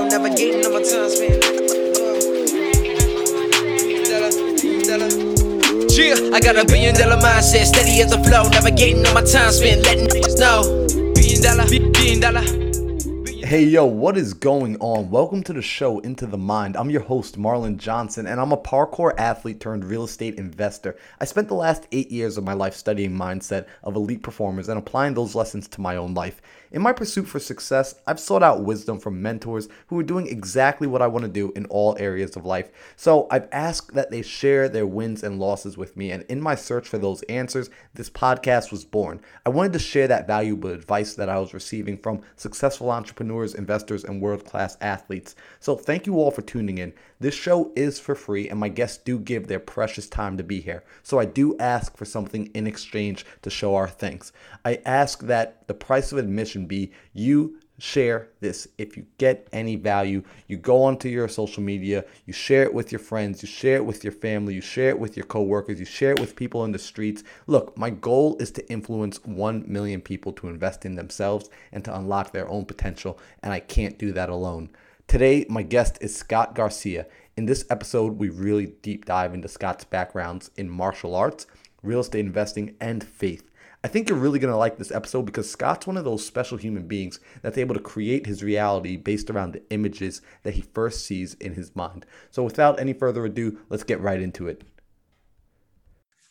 navigating on my time spent. I got a billion dollar mindset, steady as the flow, navigating on my time spent, letting niggas know. Billion dollar, billion dollar. Hey yo, what is going on? Welcome to the show Into the Mind. I'm your host, Marlon Johnson, and I'm a parkour athlete turned real estate investor. I spent the last eight years of my life studying mindset of elite performers and applying those lessons to my own life. In my pursuit for success, I've sought out wisdom from mentors who are doing exactly what I want to do in all areas of life. So I've asked that they share their wins and losses with me, and in my search for those answers, this podcast was born. I wanted to share that valuable advice that I was receiving from successful entrepreneurs, investors, and world class athletes. So thank you all for tuning in. This show is for free, and my guests do give their precious time to be here. So I do ask for something in exchange to show our thanks. I ask that the price of admission be you share this. If you get any value, you go onto your social media, you share it with your friends, you share it with your family, you share it with your coworkers, you share it with people in the streets. Look, my goal is to influence 1 million people to invest in themselves and to unlock their own potential, and I can't do that alone. Today, my guest is Scott Garcia. In this episode, we really deep dive into Scott's backgrounds in martial arts, real estate investing, and faith. I think you're really going to like this episode because Scott's one of those special human beings that's able to create his reality based around the images that he first sees in his mind. So, without any further ado, let's get right into it.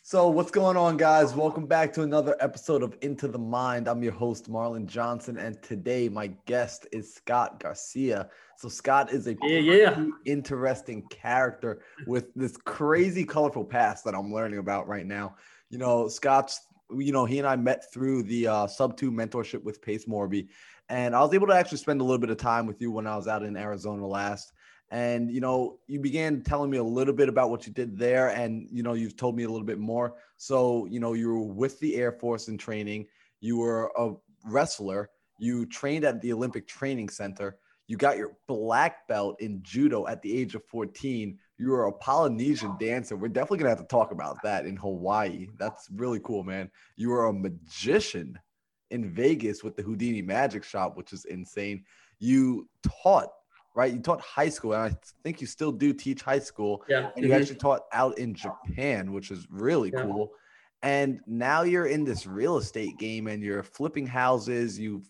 So, what's going on, guys? Welcome back to another episode of Into the Mind. I'm your host, Marlon Johnson, and today my guest is Scott Garcia. So, Scott is a yeah, yeah. interesting character with this crazy, colorful past that I'm learning about right now. You know, Scott's, you know, he and I met through the uh, Subto mentorship with Pace Morby, and I was able to actually spend a little bit of time with you when I was out in Arizona last. And you know you began telling me a little bit about what you did there and you know you've told me a little bit more. So you know you were with the air force in training. You were a wrestler. You trained at the olympic training center. You got your black belt in judo at the age of 14 you are a polynesian dancer we're definitely going to have to talk about that in hawaii that's really cool man you are a magician in vegas with the houdini magic shop which is insane you taught right? You taught high school, and I think you still do teach high school. Yeah. And you Mhm. actually taught out in Japan, which is really Yeah. cool. And now you're in this real estate game and you're flipping houses. You've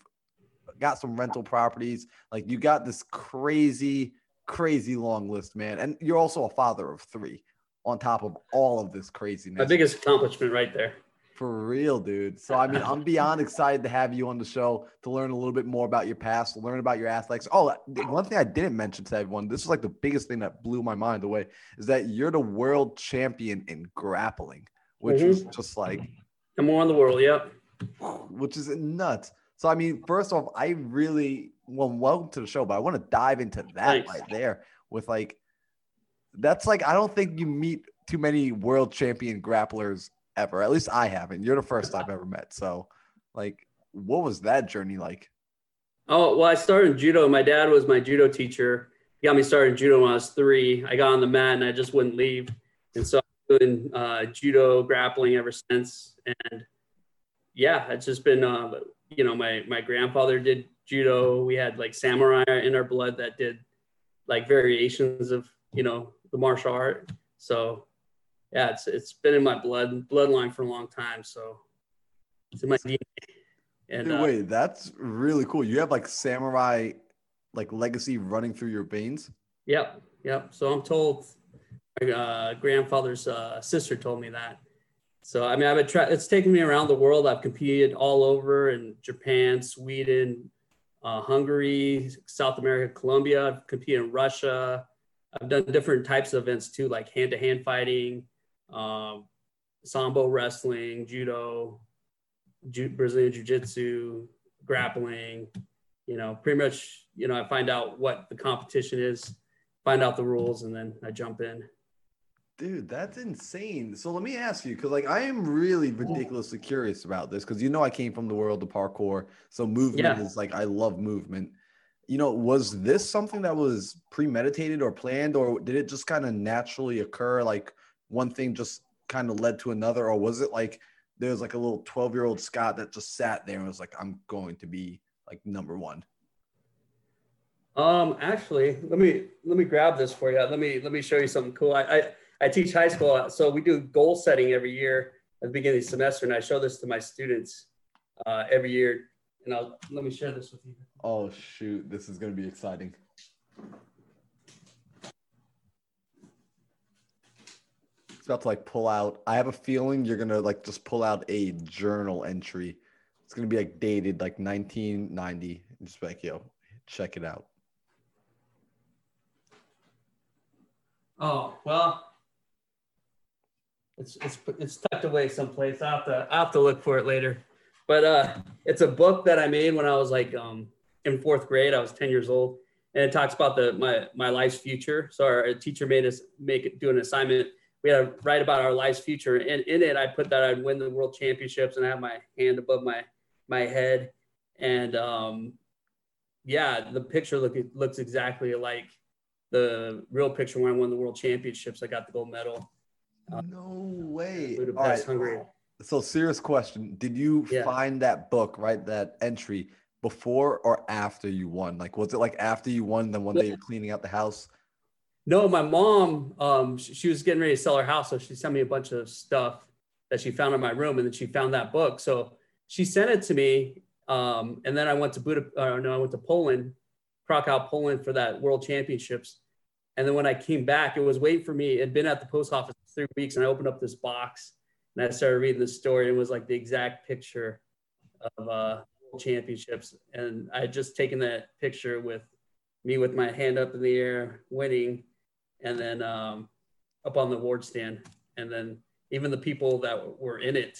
got some rental properties. Like you got this crazy, crazy long list, man. And you're also a father of three on top of all of this craziness. My biggest accomplishment right there. For real, dude. So I mean, I'm beyond excited to have you on the show to learn a little bit more about your past, learn about your athletics. Oh, one thing I didn't mention to everyone, this is like the biggest thing that blew my mind away, is that you're the world champion in grappling, which Mhm. was just like, Number one in the world. Yep. which is nuts. So I mean, first off, I really well, welcome to the show, but I want to dive into that Thanks. right there with like, that's like I don't think you meet too many world champion grapplers ever. At least I haven't. You're the first I've ever met. So, like, what was that journey like? Oh well, I started in judo. My dad was my judo teacher. He got me started in judo when I was three. I got on the mat and I just wouldn't leave, and so I've been doing uh, judo grappling ever since. And yeah, it's just been uh, you know my my grandfather did judo. We had like samurai in our blood that did like variations of you know the martial art. So yeah, it's it's been in my blood bloodline for a long time. So it's in my DNA. And Dude, uh, wait, that's really cool. You have like samurai, like legacy running through your veins. Yep, yep. So I'm told my uh, grandfather's uh, sister told me that. So I mean, I've been try- it's taken me around the world. I've competed all over in Japan, Sweden, uh, Hungary, South America, Colombia. I've competed in Russia. I've done different types of events too, like hand-to-hand fighting, um, sambo wrestling, judo, ju- Brazilian jiu-jitsu, grappling. You know, pretty much. You know, I find out what the competition is, find out the rules, and then I jump in. Dude, that's insane. So let me ask you, because like I am really ridiculously curious about this, because you know I came from the world of parkour, so movement Yeah. is like I love movement. You know, was this something that was premeditated or planned, or did it just kind of naturally occur? Like one thing just kind of led to another, or was it like there was like a little twelve year old Scott that just sat there and was like, "I'm going to be like number one." Um, actually, let me let me grab this for you. Let me let me show you something cool. I I, I teach high school, so we do goal setting every year at the beginning of the semester, and I show this to my students uh, every year. And I'll let me share this with you. Oh shoot, this is gonna be exciting. It's about to like pull out. I have a feeling you're gonna like just pull out a journal entry. It's gonna be like dated like 1990. Just like yo, check it out. Oh well, it's it's it's tucked away someplace. I have to I have to look for it later. But uh, it's a book that I made when I was like um, in fourth grade. I was ten years old, and it talks about the my my life's future. So our teacher made us make do an assignment. We had to write about our life's future, and in it, I put that I'd win the world championships, and I have my hand above my my head, and um, yeah, the picture look looks exactly like the real picture when I won the world championships. I got the gold medal. Uh, no way! Budapest, All right. Hungary. So, serious question: Did you yeah. find that book, right? That entry before or after you won? Like, was it like after you won? Then one day you're cleaning out the house. No, my mom, um, she was getting ready to sell her house, so she sent me a bunch of stuff that she found in my room, and then she found that book. So she sent it to me, um, and then I went to Budapest. Uh, no, I went to Poland, Krakow, Poland, for that World Championships. And then when I came back, it was waiting for me. It had been at the post office three weeks, and I opened up this box and I started reading the story. And it was like the exact picture of uh, Championships, and I had just taken that picture with me with my hand up in the air, winning, and then um, up on the award stand, and then even the people that were in it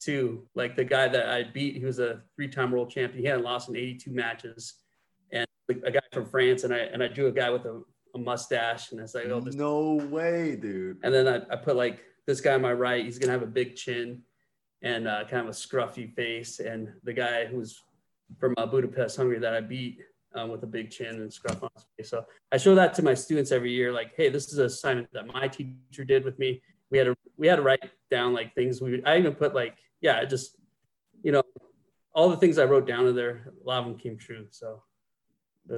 too, like the guy that I beat, he was a three-time world champion. He hadn't lost in 82 matches, and a guy from France, and I and I drew a guy with a, a mustache, and it's like, oh, this. No way, dude. And then I, I put like this guy on my right, he's gonna have a big chin and uh, kind of a scruffy face, and the guy who's from uh, Budapest, Hungary, that I beat um, with a big chin and scruff on his face. So I show that to my students every year, like, hey, this is an assignment that my teacher did with me. We had to we had to write down like things we. I even put like, yeah, just you know, all the things I wrote down in there, a lot of them came true. So.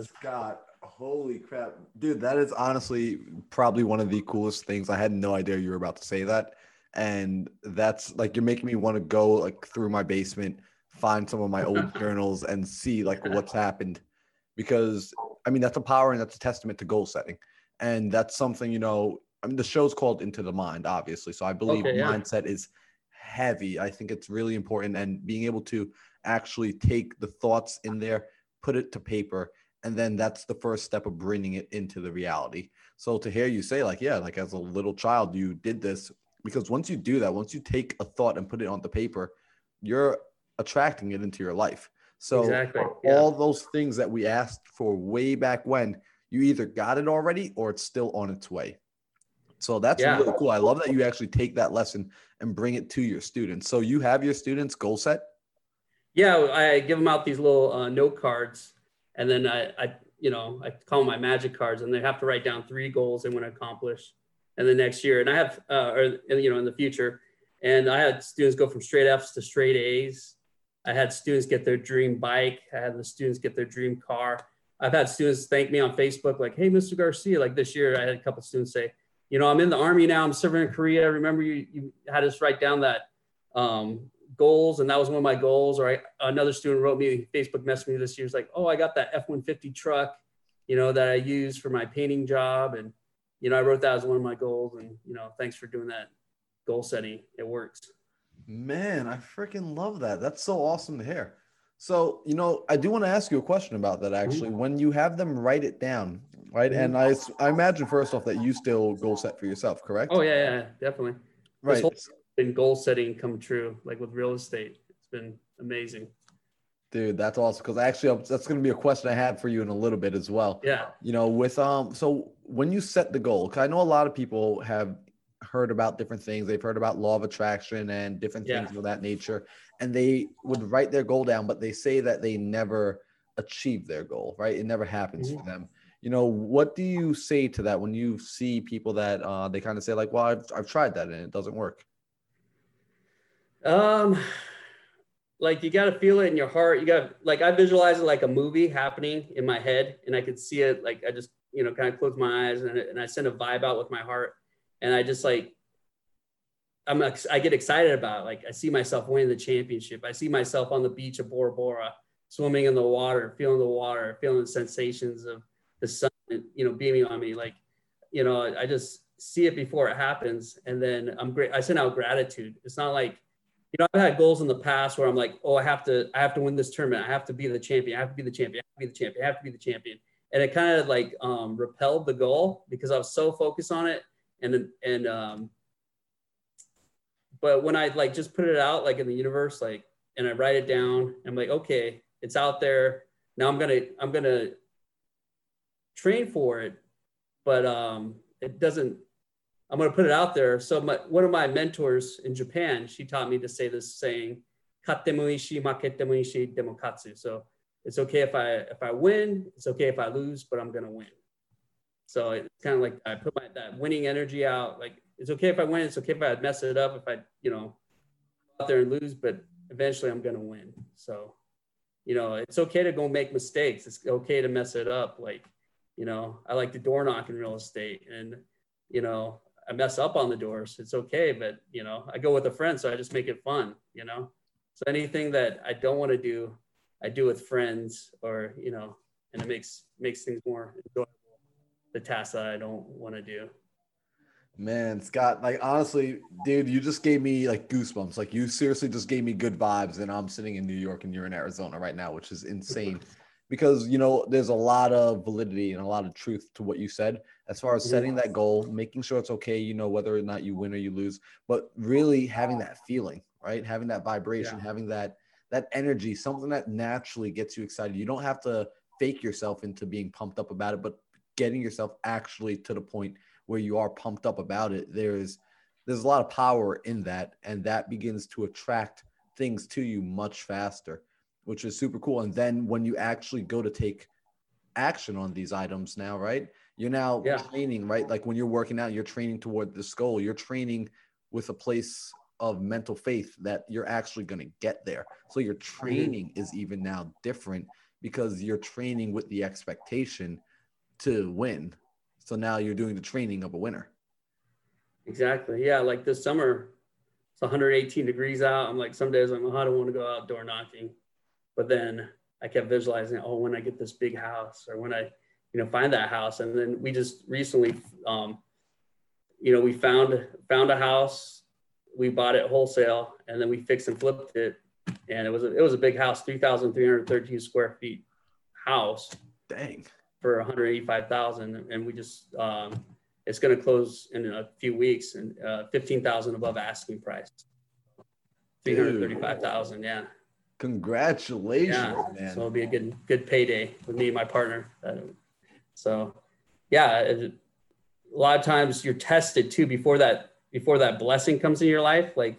Scott, Holy crap. Dude, that is honestly probably one of the coolest things. I had no idea you were about to say that. And that's like you're making me want to go like through my basement, find some of my old journals and see like what's happened. Because I mean that's a power and that's a testament to goal setting. And that's something, you know, I mean the show's called Into the Mind, obviously. So I believe okay, yeah. mindset is heavy. I think it's really important and being able to actually take the thoughts in there, put it to paper and then that's the first step of bringing it into the reality so to hear you say like yeah like as a little child you did this because once you do that once you take a thought and put it on the paper you're attracting it into your life so exactly. yeah. all those things that we asked for way back when you either got it already or it's still on its way so that's yeah. really cool i love that you actually take that lesson and bring it to your students so you have your students goal set yeah i give them out these little uh, note cards and then I, I you know I call my magic cards, and they have to write down three goals they want to accomplish, and the next year, and I have uh, or you know in the future, and I had students go from straight Fs to straight As. I had students get their dream bike. I had the students get their dream car. I've had students thank me on Facebook, like, "Hey, Mr. Garcia." Like this year, I had a couple students say, "You know, I'm in the army now. I'm serving in Korea. Remember you, you had us write down that um, goals, and that was one of my goals. Or I, another student wrote me Facebook messaged me this year. It's like, oh, I got that F one fifty truck, you know, that I use for my painting job, and you know, I wrote that as one of my goals. And you know, thanks for doing that goal setting. It works. Man, I freaking love that. That's so awesome to hear. So, you know, I do want to ask you a question about that actually. Mm-hmm. When you have them write it down, right? Mm-hmm. And I, I imagine first off that you still goal set for yourself, correct? Oh yeah, yeah, definitely. Right. Whole, been goal setting come true, like with real estate. It's been amazing. Dude, that's awesome. Because actually, that's going to be a question I had for you in a little bit as well. Yeah. You know, with um, so when you set the goal, because I know a lot of people have heard about different things. They've heard about law of attraction and different yeah. things of that nature, and they would write their goal down, but they say that they never achieve their goal. Right? It never happens mm-hmm. for them. You know, what do you say to that when you see people that uh, they kind of say like, "Well, I've I've tried that and it doesn't work." Um, like you got to feel it in your heart. You got like I visualize it like a movie happening in my head, and I could see it. Like I just you know kind of close my eyes and, and I send a vibe out with my heart, and I just like I'm I get excited about. It. Like I see myself winning the championship. I see myself on the beach of Bora Bora, swimming in the water, feeling the water, feeling the sensations of the sun, you know, beaming on me. Like, you know, I just see it before it happens, and then I'm great. I send out gratitude. It's not like you know, I've had goals in the past where I'm like, oh, I have to, I have to win this tournament. I have to be the champion. I have to be the champion. I have to be the champion. I have to be the champion. And it kind of like um, repelled the goal because I was so focused on it. And and um, but when I like just put it out like in the universe, like, and I write it down, I'm like, okay, it's out there. Now I'm gonna I'm gonna train for it, but um, it doesn't I'm going to put it out there. So my, one of my mentors in Japan, she taught me to say this saying, "Kattemuishi maketemuishi demokatsu." So it's okay if I if I win, it's okay if I lose, but I'm going to win. So it's kind of like I put my that winning energy out. Like it's okay if I win, it's okay if I mess it up, if I you know out there and lose, but eventually I'm going to win. So you know it's okay to go make mistakes. It's okay to mess it up. Like you know I like to door knock in real estate and you know I mess up on the doors. It's okay, but you know, I go with a friend, so I just make it fun, you know. So anything that I don't want to do, I do with friends, or you know, and it makes makes things more enjoyable. The tasks that I don't want to do. Man, Scott, like honestly, dude, you just gave me like goosebumps. Like you seriously just gave me good vibes, and I'm sitting in New York and you're in Arizona right now, which is insane. Because you know there's a lot of validity and a lot of truth to what you said. As far as setting that goal making sure it's okay you know whether or not you win or you lose but really having that feeling right? Having that vibration yeah. having that that energy something that naturally gets you excited. You don't have to fake yourself into being pumped up about it but getting yourself actually to the point where you are pumped up about it there's there's a lot of power in that and that begins to attract things to you much faster which is super cool. And then when you actually go to take action on these items now, right? You're now yeah. training, right? Like when you're working out, you're training toward this goal. You're training with a place of mental faith that you're actually going to get there. So your mm-hmm. training is even now different because you're training with the expectation to win. So now you're doing the training of a winner. Exactly. Yeah. Like this summer, it's 118 degrees out. I'm like, some days I'm like, oh, I don't want to go outdoor knocking. But then I kept visualizing, oh, when I get this big house or when I, you know, find that house. And then we just recently, um, you know, we found found a house, we bought it wholesale, and then we fixed and flipped it. And it was a, it was a big house, 3,313 square feet house. Dang. For 185,000. And we just, um, it's going to close in a few weeks and uh, 15,000 above asking price. 335,000. Yeah. Congratulations, yeah. man. So it'll be a good good payday with me and my partner. So yeah, it, a lot of times you're tested too before that before that blessing comes in your life. Like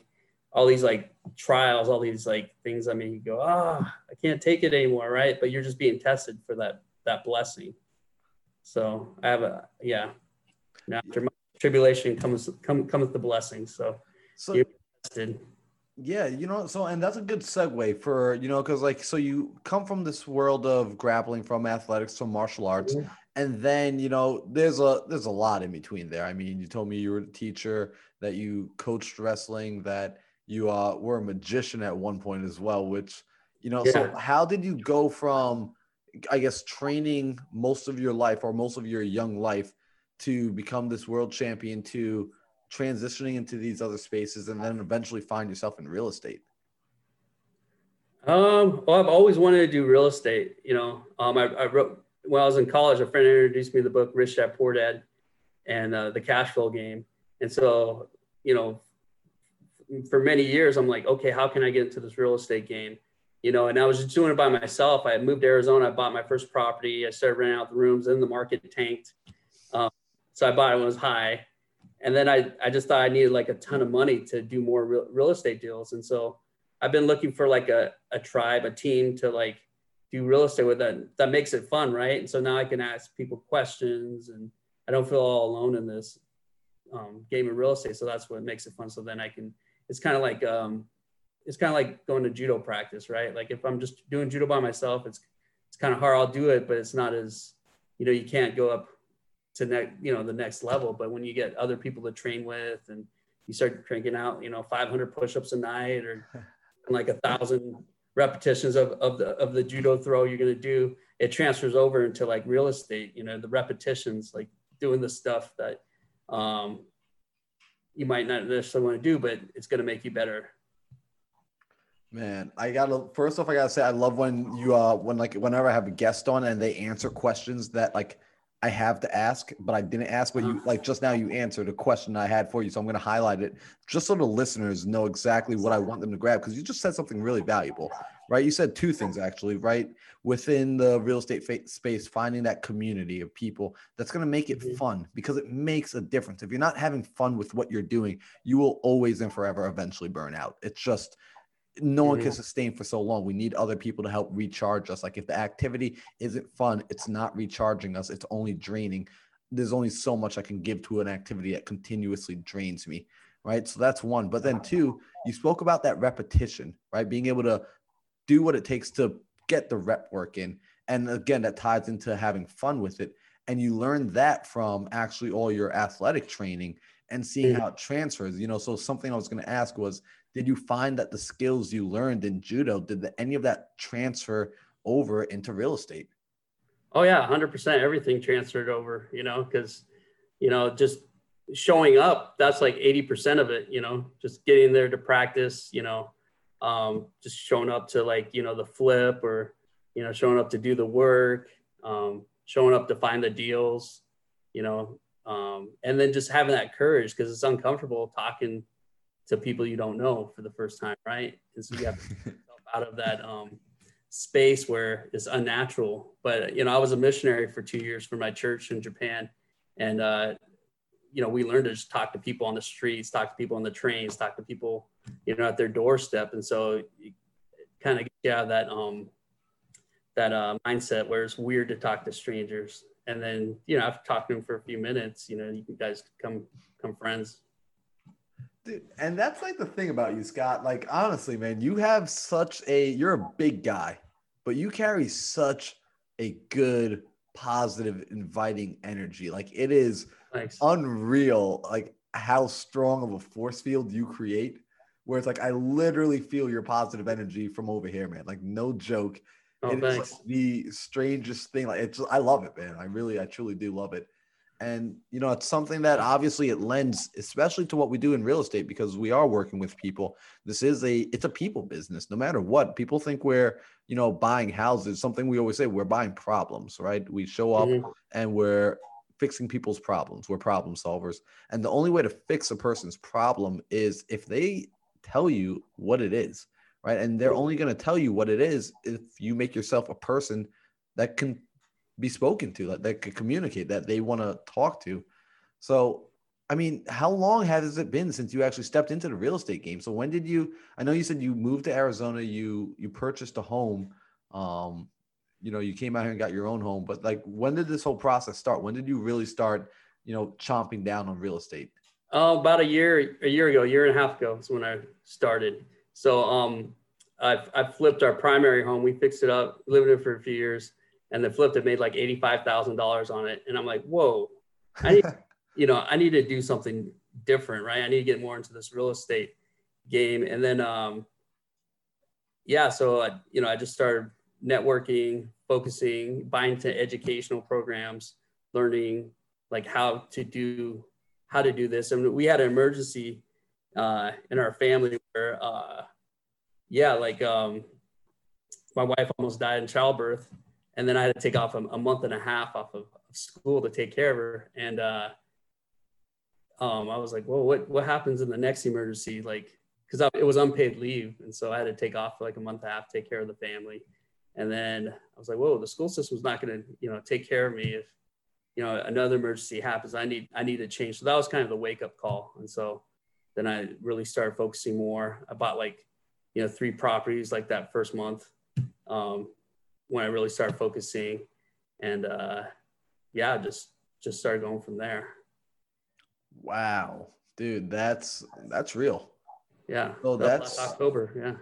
all these like trials, all these like things. I mean, you go, ah, oh, I can't take it anymore, right? But you're just being tested for that that blessing. So I have a yeah. Now, after tribulation comes come comes the blessing. So, so you're tested. Yeah, you know, so and that's a good segue for you know because like so you come from this world of grappling from athletics to martial arts, mm-hmm. and then you know there's a there's a lot in between there. I mean, you told me you were a teacher, that you coached wrestling, that you uh, were a magician at one point as well. Which you know, yeah. so how did you go from I guess training most of your life or most of your young life to become this world champion to transitioning into these other spaces and then eventually find yourself in real estate? Um, well, I've always wanted to do real estate. You know, um, I, I, wrote when I was in college. A friend introduced me to the book Rich Dad Poor Dad, and uh, the cash flow game. And so, you know, for many years, I'm like, okay, how can I get into this real estate game? You know, and I was just doing it by myself. I moved to Arizona. I bought my first property. I started renting out the rooms. and the market tanked, um, so I bought it when it was high and then I, I just thought I needed like a ton of money to do more real, real estate deals. And so I've been looking for like a, a tribe, a team to like do real estate with that. That makes it fun. Right. And so now I can ask people questions and I don't feel all alone in this um, game of real estate. So that's what makes it fun. So then I can, it's kind of like, um, it's kind of like going to judo practice, right? Like if I'm just doing judo by myself, it's it's kind of hard. I'll do it, but it's not as you know you can't go up to next you know the next level. But when you get other people to train with and you start cranking out you know 500 push-ups a night or like a thousand repetitions of, of the of the judo throw you're going to do it transfers over into like real estate you know the repetitions like doing the stuff that um, you might not necessarily want to do but it's going to make you better Man, I gotta first off, I gotta say I love when you uh when like whenever I have a guest on and they answer questions that like I have to ask, but I didn't ask. But you uh-huh. like just now you answered a question I had for you, so I'm going to highlight it just so the listeners know exactly what I want them to grab because you just said something really valuable, right? You said two things actually, right? Within the real estate fa- space, finding that community of people that's going to make it mm-hmm. fun because it makes a difference. If you're not having fun with what you're doing, you will always and forever eventually burn out. It's just no one can mm-hmm. sustain for so long. We need other people to help recharge us. Like if the activity isn't fun, it's not recharging us, it's only draining. There's only so much I can give to an activity that continuously drains me. Right. So that's one. But then two, you spoke about that repetition, right? Being able to do what it takes to get the rep work in. And again, that ties into having fun with it. And you learn that from actually all your athletic training and seeing mm-hmm. how it transfers. You know, so something I was going to ask was did you find that the skills you learned in judo did the, any of that transfer over into real estate? Oh yeah 100% everything transferred over you know because you know just showing up that's like 80% of it you know just getting there to practice you know um, just showing up to like you know the flip or you know showing up to do the work um, showing up to find the deals you know um, and then just having that courage because it's uncomfortable talking to people you don't know for the first time, right? And so you have to get out of that um, space where it's unnatural. But you know, I was a missionary for two years for my church in Japan, and uh, you know, we learned to just talk to people on the streets, talk to people on the trains, talk to people, you know, at their doorstep, and so it kind of get out of that um, that uh, mindset where it's weird to talk to strangers. And then, you know, after talking to them for a few minutes, you know, you guys come come friends. Dude, and that's like the thing about you, Scott. Like, honestly, man, you have such a you're a big guy, but you carry such a good, positive, inviting energy. Like it is Thanks. unreal, like how strong of a force field you create. Where it's like I literally feel your positive energy from over here, man. Like no joke. Oh, it thanks. is like the strangest thing. Like it's I love it, man. I really, I truly do love it and you know it's something that obviously it lends especially to what we do in real estate because we are working with people. This is a it's a people business. No matter what people think we're you know buying houses. Something we always say we're buying problems right? We show up mm-hmm. and we're fixing people's problems. We're problem solvers. And the only way to fix a person's problem is if they tell you what it is right? And they're only going to tell you what it is if you make yourself a person that can be spoken to, that, that could communicate, that they want to talk to. So, I mean, how long has it been since you actually stepped into the real estate game? So when did you? I know you said you moved to Arizona. You you purchased a home. Um, you know, you came out here and got your own home. But like, when did this whole process start? When did you really start? You know, chomping down on real estate. Oh, about a year, a year ago, year and a half ago is when I started. So, um, I've I flipped our primary home. We fixed it up, lived in it for a few years and then flipped it made like $85,000 on it. And I'm like, whoa, I need, you know, I need to do something different, right? I need to get more into this real estate game. And then, um, yeah, so I, you know, I just started networking, focusing, buying to educational programs, learning like how to do, how to do this. And we had an emergency uh, in our family where, uh, yeah, like um, my wife almost died in childbirth and then I had to take off a, a month and a half off of, school to take care of her. And uh, um, I was like, well, what what happens in the next emergency? Like, because it was unpaid leave, and so I had to take off for like a month and a half, take care of the family. And then I was like, whoa, the school system's not going to, you know, take care of me if, you know, another emergency happens. I need I need to change. So that was kind of the wake up call. And so then I really started focusing more. I bought like, you know, three properties like that first month. Um, when I really started focusing, and uh, yeah, just just started going from there. Wow, dude, that's that's real. Yeah. So that's- last October. Yeah.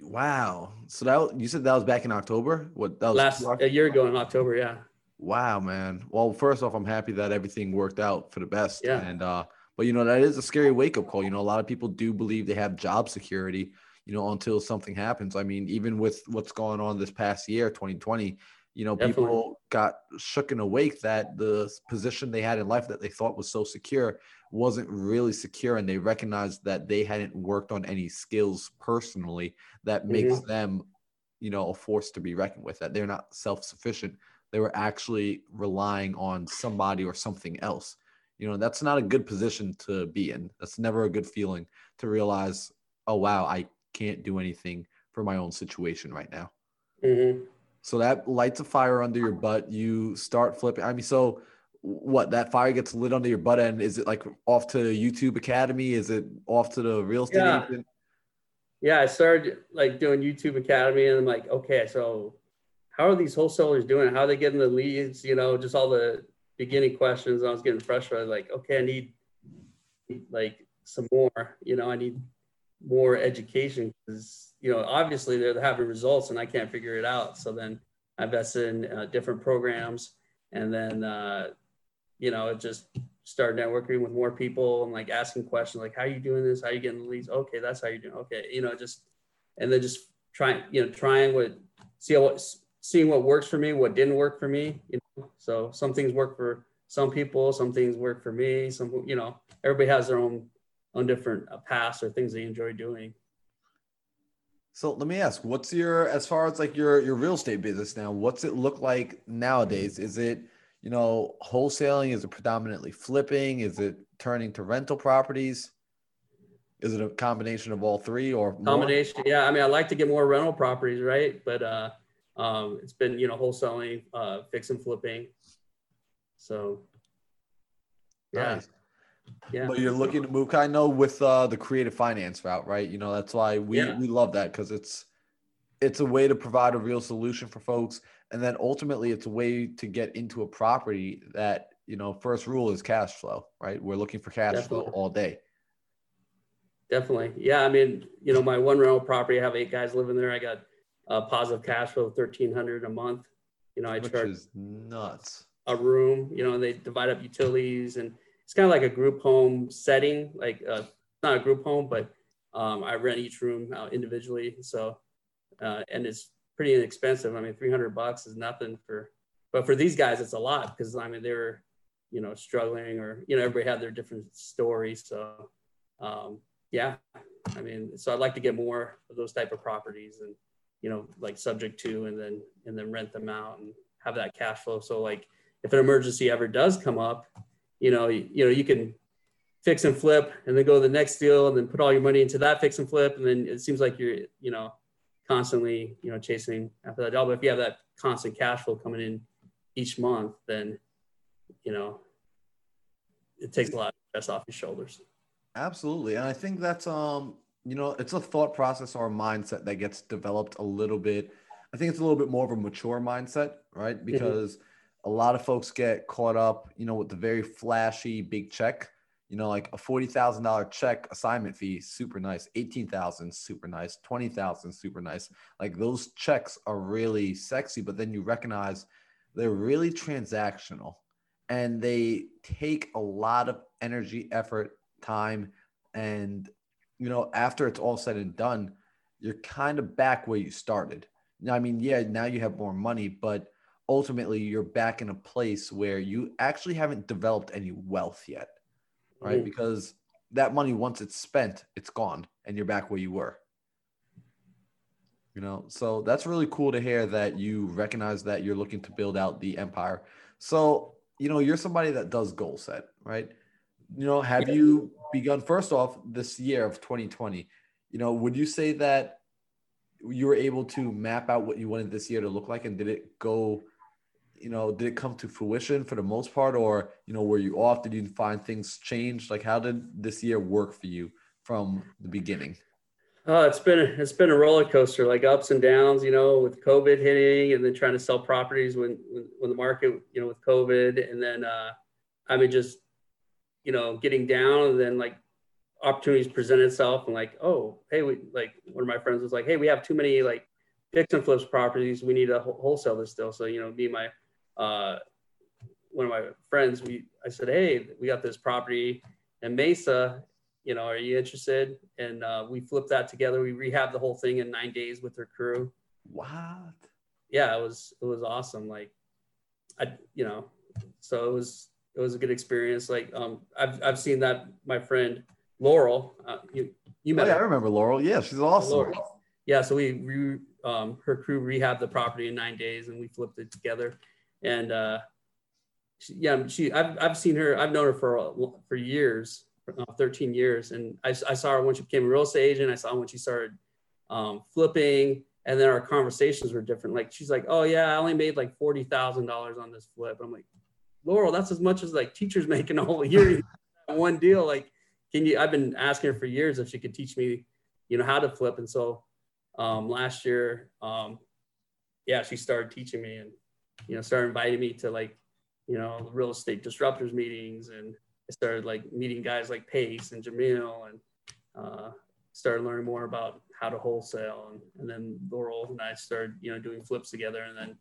Wow. So that you said that was back in October. What that was Last a year ago in October. Yeah. Wow, man. Well, first off, I'm happy that everything worked out for the best. Yeah. And uh, but you know that is a scary wake up call. You know, a lot of people do believe they have job security. You know, until something happens. I mean, even with what's going on this past year, 2020, you know, Definitely. people got shook and awake that the position they had in life that they thought was so secure wasn't really secure, and they recognized that they hadn't worked on any skills personally that makes mm-hmm. them, you know, a force to be reckoned with. That they're not self sufficient they were actually relying on somebody or something else. You know, that's not a good position to be in. That's never a good feeling to realize, oh, wow, I can't do anything for my own situation right now. hmm So that lights a fire under your butt. You start flipping. I mean, so what? That fire gets lit under your butt, and is it like off to YouTube Academy? Is it off to the real estate Yeah. agent? Yeah. I started like doing YouTube Academy, and I'm like, okay, so how are these wholesalers doing? How are they getting the leads? You know, just all the beginning questions. I was getting frustrated. Like, okay, I need like some more. You know, I need more education because you know obviously they're having results and I can't figure it out. So then I invested in uh, different programs, and then uh, you know just started networking with more people and like asking questions like how are you doing this? How are you getting the leads? Okay, that's how you do. Okay, you know just and then just trying you know trying what see what seeing what works for me, what didn't work for me. You know, so some things work for some people, some things work for me. Some you know everybody has their own own different uh, paths or things they enjoy doing. So let me ask, what's your as far as like your your real estate business now? What's it look like nowadays? Is it you know wholesaling? Is it predominantly flipping? Is it turning to rental properties? Is it a combination of all three or more? combination yeah i mean i like to get more rental properties right but uh um it's been you know wholesaling uh fix and flipping so yeah Nice. Yeah But you're looking to move. I know with uh, the creative finance route, right? You know that's why we Yeah. we love that because it's it's a way to provide a real solution for folks, and then ultimately it's a way to get into a property that you know first rule is cash flow, right? We're looking for cash flow all day. definitely yeah i mean you know my one rental property i have eight guys living there i got uh, positive cash flow of 1300 a month you know i which charge is nuts. a room, you know, and they divide up utilities and it's kind of like a group home setting, like uh, not a group home, but um, I rent each room out individually. So, uh, and it's pretty inexpensive. I mean, 300 bucks is nothing for, but for these guys, it's a lot because I mean, they were, you know, struggling or, you know, everybody had their different stories. So, um, yeah, I mean, so I'd like to get more of those type of properties and, you know, like subject to, and then, and then rent them out and have that cash flow. So like, if an emergency ever does come up, you know, you, you know, you can fix and flip and then go to the next deal and then put all your money into that fix and flip. And then it seems like you're, you know, constantly, you know, chasing after that job. But if you have that constant cash flow coming in each month, then, you know, it takes a lot of stress off your shoulders. Absolutely. And I think that's um, you know, it's a thought process or a mindset that gets developed a little bit. I think it's a little bit more of a mature mindset, right? Because a lot of folks get caught up, you know, with the very flashy big check. You know, like a forty thousand dollar check assignment fee, super nice. Eighteen thousand, super nice. Twenty thousand, super nice. Like those checks are really sexy, but then you recognize they're really transactional, and they take a lot of energy, effort, time, and you know, after it's all said and done, you're kind of back where you started. Now, I mean, yeah, now you have more money, but ultimately you're back in a place where you actually haven't developed any wealth yet, right? Mhm. Because that money, once it's spent, it's gone and you're back where you were. You know, so that's really cool to hear that you recognize that you're looking to build out the empire. So, you know, you're somebody that does goal set, right? You know, have you begun first off this year of 2020? You know, would you say that you were able to map out what you wanted this year to look like and did it go you know did it come to fruition for the most part or you know were you off did you find things change like how did this year work for you from the beginning Oh, it's been it's been a roller coaster, like ups and downs. You know, with COVID hitting, and then trying to sell properties when when, when the market, you know, with COVID, and then uh, I mean, just you know, getting down, and then like opportunities present itself and like, oh, hey, we like one of my friends was like, hey, we have too many like fix and flips properties. We need to wholesale this still. So you know, me and my uh, one of my friends, we I said, hey, we got this property in Mesa. You know, are you interested? And uh, we flipped that together. We rehabbed the whole thing in nine days with her crew. What? Yeah, it was it was awesome. Like, I you know, so it was it was a good experience. Like, um, I've I've seen that my friend Laurel, uh, you you met. Oh, yeah, I remember Laurel. Yeah, she's awesome. Laurel. Yeah, so we re, um, her crew rehabbed the property in nine days, and we flipped it together. And uh, she, yeah, she I've I've seen her. I've known her for for years, uh, 13 years, and I, I saw her when she became a real estate agent. I saw when she started um, flipping, and then our conversations were different. Like she's like, "Oh yeah, I only made like forty thousand dollars on this flip." I'm like, Laurel, that's as much as like teachers making a whole year one deal. Like, can you? I've been asking her for years if she could teach me, you know, how to flip, and so um, last year, um, yeah, she started teaching me and you know started inviting me to like you know real estate disruptors meetings, and I started like meeting guys like Pace and Jamil, and uh, started learning more about how to wholesale, and, and then Laurel and I started you know doing flips together, and then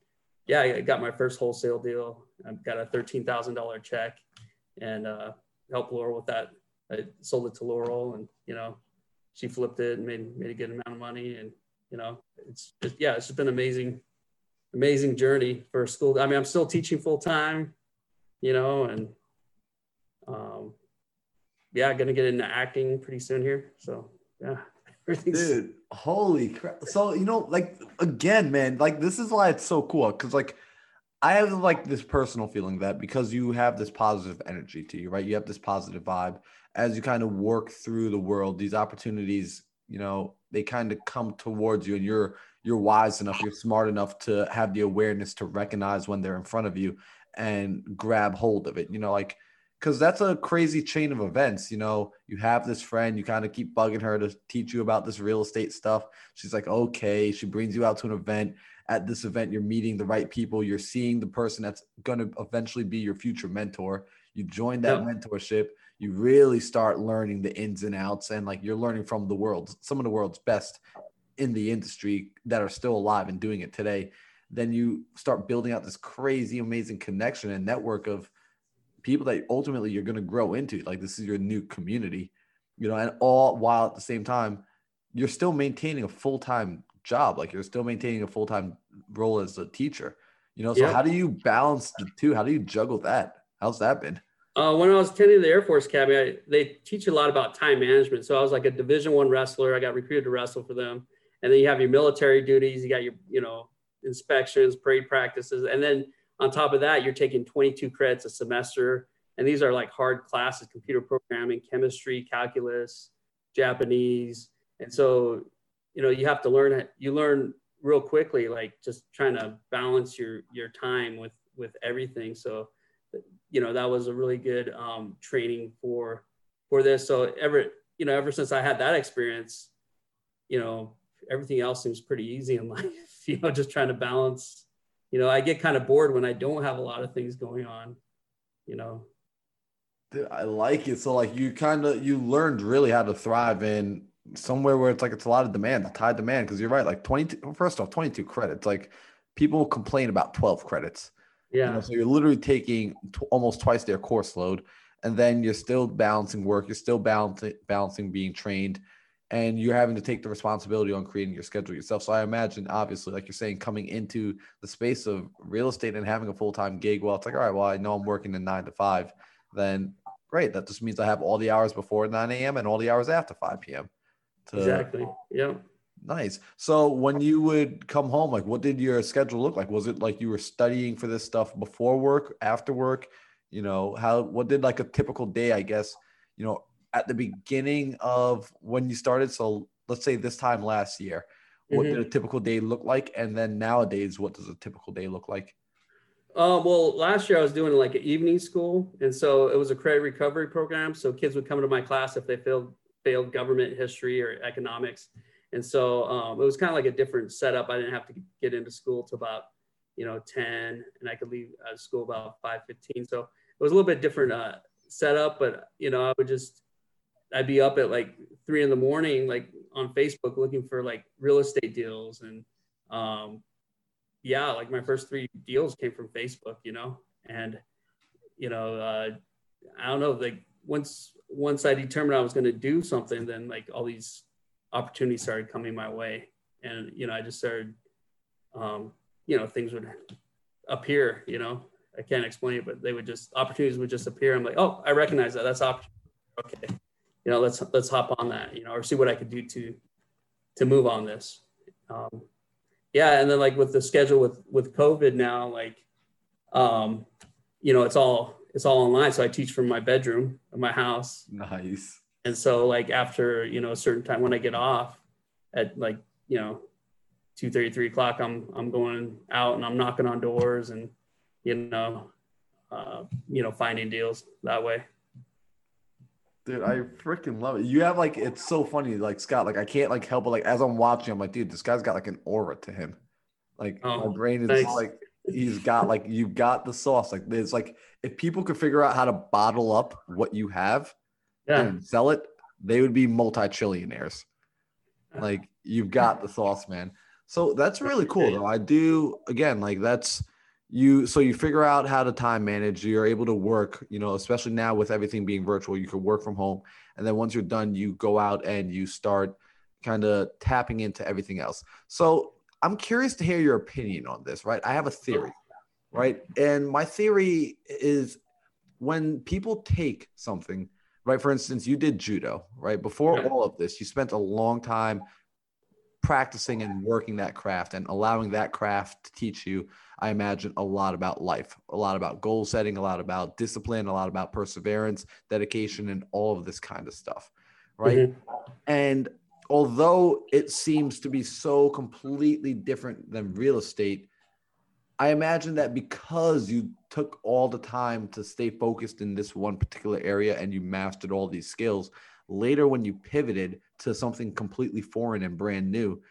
yeah, I got my first wholesale deal. I got a thirteen thousand dollar check, and uh, helped Laurel with that. I sold it to Laurel, and you know, she flipped it and made made a good amount of money, and you know, it's just, yeah, it's just been amazing, amazing journey for school. I mean, I'm still teaching full time, you know, and um, yeah, gonna get into acting pretty soon here. So yeah, Dude, holy crap! So you know, like again, man, like this is why it's so cool because like I have like this personal feeling that because you have this positive energy to you, right? You have this positive vibe as you kind of work through the world. These opportunities you know they kind of come towards you and you're you're wise enough you're smart enough to have the awareness to recognize when they're in front of you and grab hold of it you know like because that's a crazy chain of events you know? You have this friend you kind of keep bugging her to teach you about this real estate stuff. She's like okay. She brings you out to an event. At this event you're meeting the right people. You're seeing the person that's going to eventually be your future mentor. You join that yep. mentorship. You really start learning the ins and outs and like you're learning from the world some of the world's best in the industry that are still alive and doing it today then you start building out this crazy amazing connection and network of people that ultimately you're going to grow into. Like this is your new community you know and all while at the same time you're still maintaining a full-time job. Like you're still maintaining a full-time role as a teacher you know? So yeah. how do you balance the two? How do you juggle that? How's that been? Uh, when I was attending the Air Force Academy, I, they teach a lot about time management. So I was like a Division One wrestler. I got recruited to wrestle for them, and then you have your military duties. You got your you know inspections, parade practices, and then on top of that, you're taking 22 credits a semester, and these are like hard classes: computer programming, chemistry, calculus, Japanese, and so you know you have to learn it you learn real quickly, like just trying to balance your your time with with everything. So you know that was a really good um, training for for this. So ever you know ever since I had that experience, you know everything else seems pretty easy in life. You know, just trying to balance. You know, I get kind of bored when I don't have a lot of things going on. You know. Dude, I like it. So like you kind of you learned really how to thrive in somewhere where it's like it's a lot of demand, it's high demand. Because you're right, like 22. First off, 22 credits. Like people complain about 12 credits. Yeah. You know, so you're literally taking t- almost twice their course load, and then you're still balancing work. You're still balancing balancing being trained, and you're having to take the responsibility on creating your schedule yourself. So I imagine, obviously, like you're saying, coming into the space of real estate and having a full time gig. Well, it's like, all right, well, I know I'm working in nine to five. Then great. That just means I have all the hours before 9 a.m. and all the hours after 5 p.m. To, exactly. Yeah. Nice. So when you would come home, like what did your schedule look like? Was it like you were studying for this stuff before work, after work? You know, how what did like a typical day, I guess, you know, at the beginning of when you started? So let's say this time last year, what mm-hmm. did a typical day look like? And then nowadays, what does a typical day look like? Uh, well, last year I was doing like an evening school, and so it was a credit recovery program. So kids would come to my class if they failed failed government history or economics, and so um, it was kind of like a different setup. I didn't have to get into school till about, you know, 10 and I could leave uh, school about 5.15. So it was a little bit different uh, setup, but, you know, I would just, I'd be up at like three in the morning, like on Facebook looking for like real estate deals. And um, yeah, like my first three deals came from Facebook, you know, and, you know, uh, I don't know, like once, once I determined I was going to do something, then like all these opportunities started coming my way. And, you know, I just started, um, you know, things would appear, you know, I can't explain it, but they would just, opportunities would just appear. I'm like, oh, I recognize that. That's opportunity. Okay. You know, let's, let's hop on that, you know, or see what I could do to, to move on this. Um, yeah. And then like with the schedule with, with COVID now, like, um, you know, it's all, it's all online. So I teach from my bedroom of my house. Nice. And so like after, you know, a certain time when I get off at like, you know, two thirty, three o'clock, I'm, I'm going out and I'm knocking on doors and, you know, uh, you know, finding deals that way. Dude, I freaking love it. You have like it's so funny, like Scott. Like I can't like help but like as I'm watching, I'm like, dude, this guy's got like an aura to him. Like Oh, my brain is thanks. like he's got like you got the sauce. Like it's like if people could figure out how to bottle up what you have Yeah. and sell it, they would be multi-trillionaires. Like you've got the sauce, man. So that's really cool though. I do again, like that's you so you figure out how to time manage, you're able to work, you know, especially now with everything being virtual, you can work from home. And then once you're done, you go out and you start kind of tapping into everything else. So I'm curious to hear your opinion on this, right? I have a theory, right? And my theory is when people take something, right? For instance, you did judo, right? Before all of this, you spent a long time practicing and working that craft and allowing that craft to teach you, I imagine, a lot about life, a lot about goal setting, a lot about discipline, a lot about perseverance, dedication, and all of this kind of stuff, right? Mhm. And although it seems to be so completely different than real estate, I imagine that because you took all the time to stay focused in this one particular area and you mastered all these skills, later when you pivoted to something completely foreign and brand new,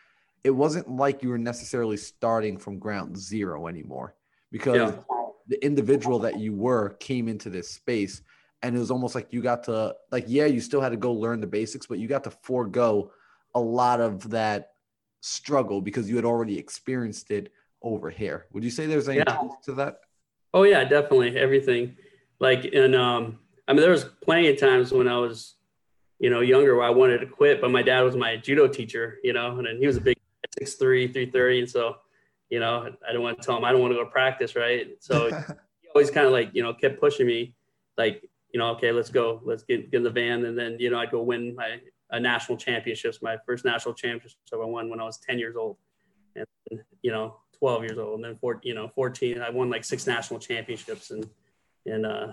it wasn't like you were necessarily starting from ground zero anymore because Yeah. the individual that you were came into this space and it was almost like you got to like yeah you still had to go learn the basics but you got to forego a lot of that struggle because you had already experienced it over here would you say there's any Yeah. to that Oh yeah, definitely everything. Like in um, I mean, there was plenty of times when I was, you know, younger where I wanted to quit, but my dad was my judo teacher, you know, and then he was a big six three, three thirty, and so, you know, I didn't want to tell him I don't want to go to practice, right? So he always kind of like you know kept pushing me, like you know, okay, let's go, let's get get in the van, and then you know I'd go win my a national championships, my first national championship I won when I was ten years old, and you know 12 years old and then four, you know 14 i won like six national championships in in uh,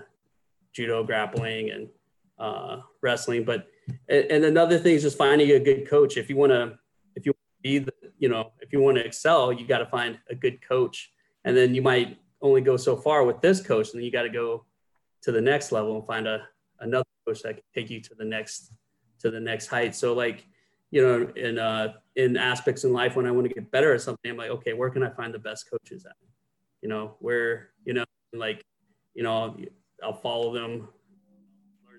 judo grappling and uh, wrestling but and, and another thing is just finding a good coach. If you want to if you be the, you know if you want to excel you got to find a good coach. And then you might only go so far with this coach and then you got to go to the next level and find a another coach that can take you to the next to the next height. So like you know, in uh, in aspects in life when I want to get better at something, I'm like, okay, where can I find the best coaches at? You know, where you know, like, you know, I'll follow them,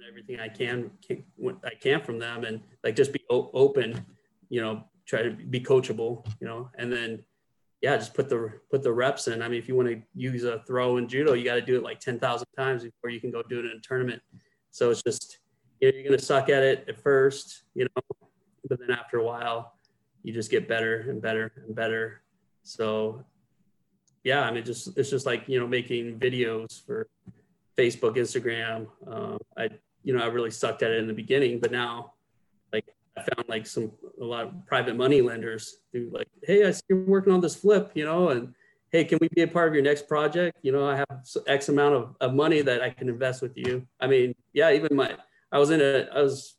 everything I can, can I can from them, and like just be o- open. You know, try to be coachable. You know, and then yeah, just put the put the reps in. I mean, if you want to use a throw in judo, you got to do it like ten thousand times before you can go do it in a tournament. So it's just you know, you're gonna suck at it at first, you know, but then after a while you just get better and better and better so yeah i mean just it's just like you know making videos for facebook instagram um, i you know i really sucked at it in the beginning but now like i found like some a lot of private money lenders who like hey i see you're working on this flip you know and hey can we be a part of your next project you know i have x amount of, of money that i can invest with you i mean yeah even my i was in a i was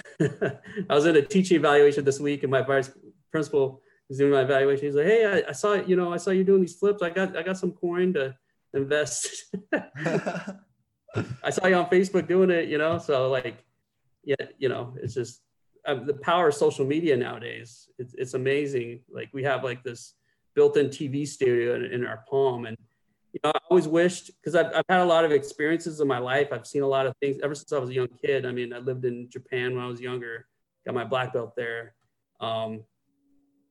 I was in a teaching evaluation this week, and my vice principal was doing my evaluation. He's like, "Hey, I, I saw you know I saw you doing these flips. I got I got some coin to invest. I saw you on Facebook doing it. You know, so like, yeah, you know, it's just um, the power of social media nowadays. It's it's amazing. Like we have like this built-in TV studio in, in our palm, and you know, I always wished because I've, I've had a lot of experiences in my life. I've seen a lot of things ever since I was a young kid. I mean, I lived in Japan when I was younger, got my black belt there. Um,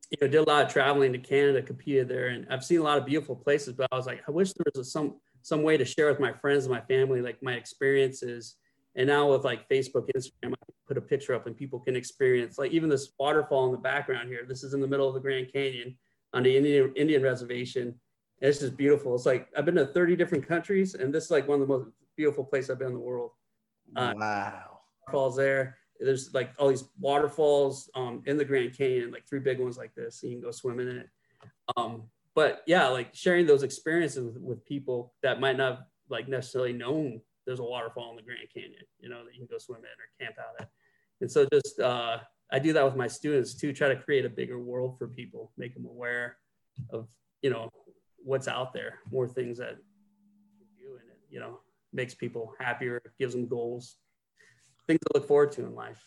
you know, did a lot of traveling to Canada, competed there, and I've seen a lot of beautiful places. But I was like, I wish there was a, some some way to share with my friends and my family, like my experiences. And now with like Facebook, Instagram, I put a picture up and people can experience like even this waterfall in the background here. This is in the middle of the Grand Canyon on the Indian Indian reservation it's just beautiful. It's like I've been to 30 different countries, and this is like one of the most beautiful places I've been in the world. Uh, wow. Falls there. There's like all these waterfalls um, in the Grand Canyon, like three big ones like this. So you can go swimming in it. Um, but yeah, like sharing those experiences with, with people that might not like necessarily known there's a waterfall in the Grand Canyon, you know, that you can go swim in or camp out at. And so just uh, I do that with my students too, try to create a bigger world for people, make them aware of, you know, what's out there, more things that do, and it you know makes people happier, gives them goals, things to look forward to in life.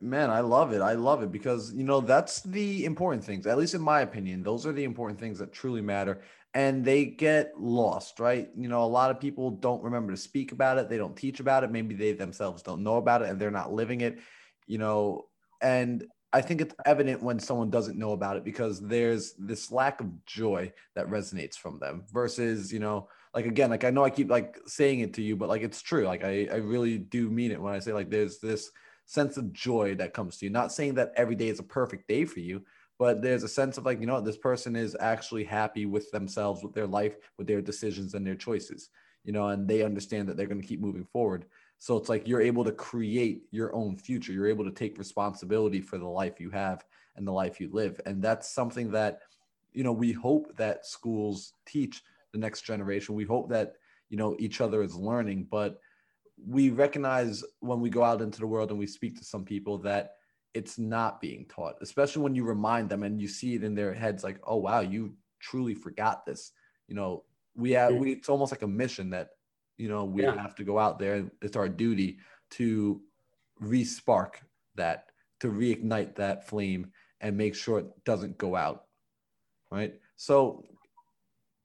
Man, I love it. I love it because you know that's the important things. At least in my opinion, those are the important things that truly matter, and they get lost, right? You know, a lot of people don't remember to speak about it. They don't teach about it. Maybe they themselves don't know about it, and they're not living it. You know, and I think it's evident when someone doesn't know about it because there's this lack of joy that resonates from them versus, you know, like again, like I know I keep like saying it to you, but like it's true. Like I, I really do mean it when I say like there's this sense of joy that comes to you. Not saying that every day is a perfect day for you, but there's a sense of like, you know, this person is actually happy with themselves, with their life, with their decisions and their choices, you know, and they understand that they're going to keep moving forward. So it's like you're able to create your own future. You're able to take responsibility for the life you have and the life you live. And that's something that, you know, we hope that schools teach the next generation. We hope that, you know, each other is learning, but we recognize when we go out into the world and we speak to some people that it's not being taught, especially when you remind them and you see it in their heads like, oh wow, you truly forgot this. You know, we have we it's almost like a mission that you know we yeah. have to go out there it's our duty to re-spark that to reignite that flame and make sure it doesn't go out right so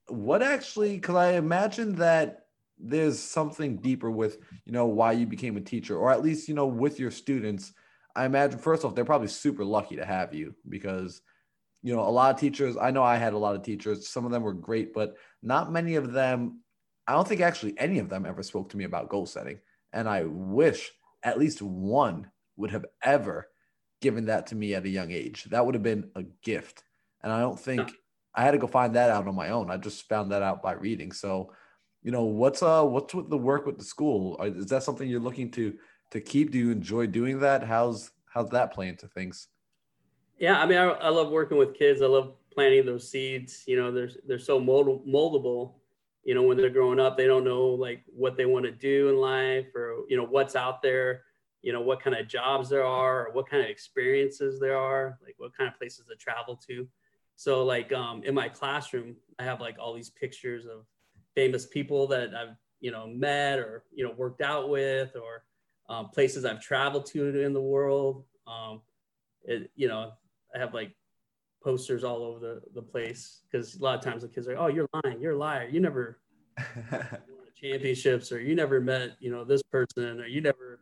what actually because i imagine that there's something deeper with you know why you became a teacher or at least you know with your students i imagine first off they're probably super lucky to have you because you know a lot of teachers i know i had a lot of teachers some of them were great but not many of them I don't think actually any of them ever spoke to me about goal setting. And I wish at least one would have ever given that to me at a young age. That would have been a gift. And I don't think I had to go find that out on my own. I just found that out by reading. So, you know, what's uh what's with the work with the school? Is that something you're looking to to keep? Do you enjoy doing that? How's how's that playing into things? Yeah, I mean, I, I love working with kids. I love planting those seeds. You know, they're they're so mold, moldable you know when they're growing up they don't know like what they want to do in life or you know what's out there you know what kind of jobs there are or what kind of experiences there are like what kind of places to travel to so like um, in my classroom i have like all these pictures of famous people that i've you know met or you know worked out with or um, places i've traveled to in the world um, it, you know i have like posters all over the, the place because a lot of times the kids are oh, you're lying, you're a liar. You never won championships or you never met, you know, this person or you never.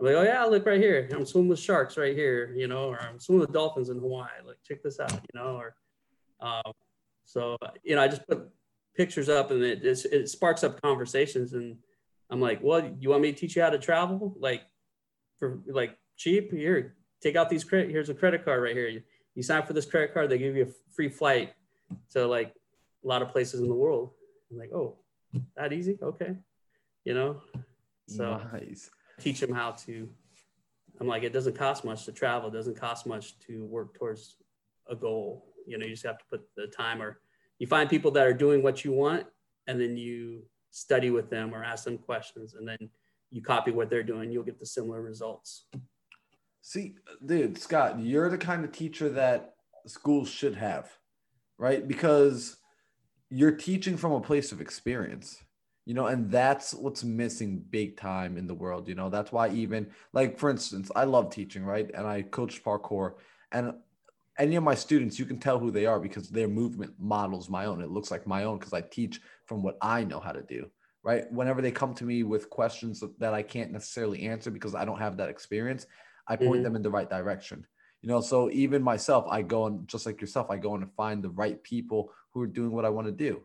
I'm like, oh yeah, look right here. I'm swimming with sharks right here, you know, or I'm swimming with dolphins in Hawaii. Like, check this out, you know, or um, so you know, I just put pictures up and it it sparks up conversations and I'm like, well, you want me to teach you how to travel? Like for like cheap? Here, take out these credit. Here's a credit card right here you sign up for this credit card, they give you a free flight to like a lot of places in the world. I'm like, oh, that easy? Okay. You know? So nice. teach them how to, I'm like, it doesn't cost much to travel. It doesn't cost much to work towards a goal. You know, you just have to put the time or you find people that are doing what you want and then you study with them or ask them questions and then you copy what they're doing, you'll get the similar results. See, dude, Scott, you're the kind of teacher that schools should have, right? Because you're teaching from a place of experience, you know, and that's what's missing big time in the world. You know, that's why even like for instance, I love teaching, right? And I coach parkour, and any of my students, you can tell who they are because their movement models my own. It looks like my own because I teach from what I know how to do. Right. Whenever they come to me with questions that I can't necessarily answer because I don't have that experience, I point mm-hmm. them in the right direction. You know, so even myself, I go and just like yourself, I go and find the right people who are doing what I want to do.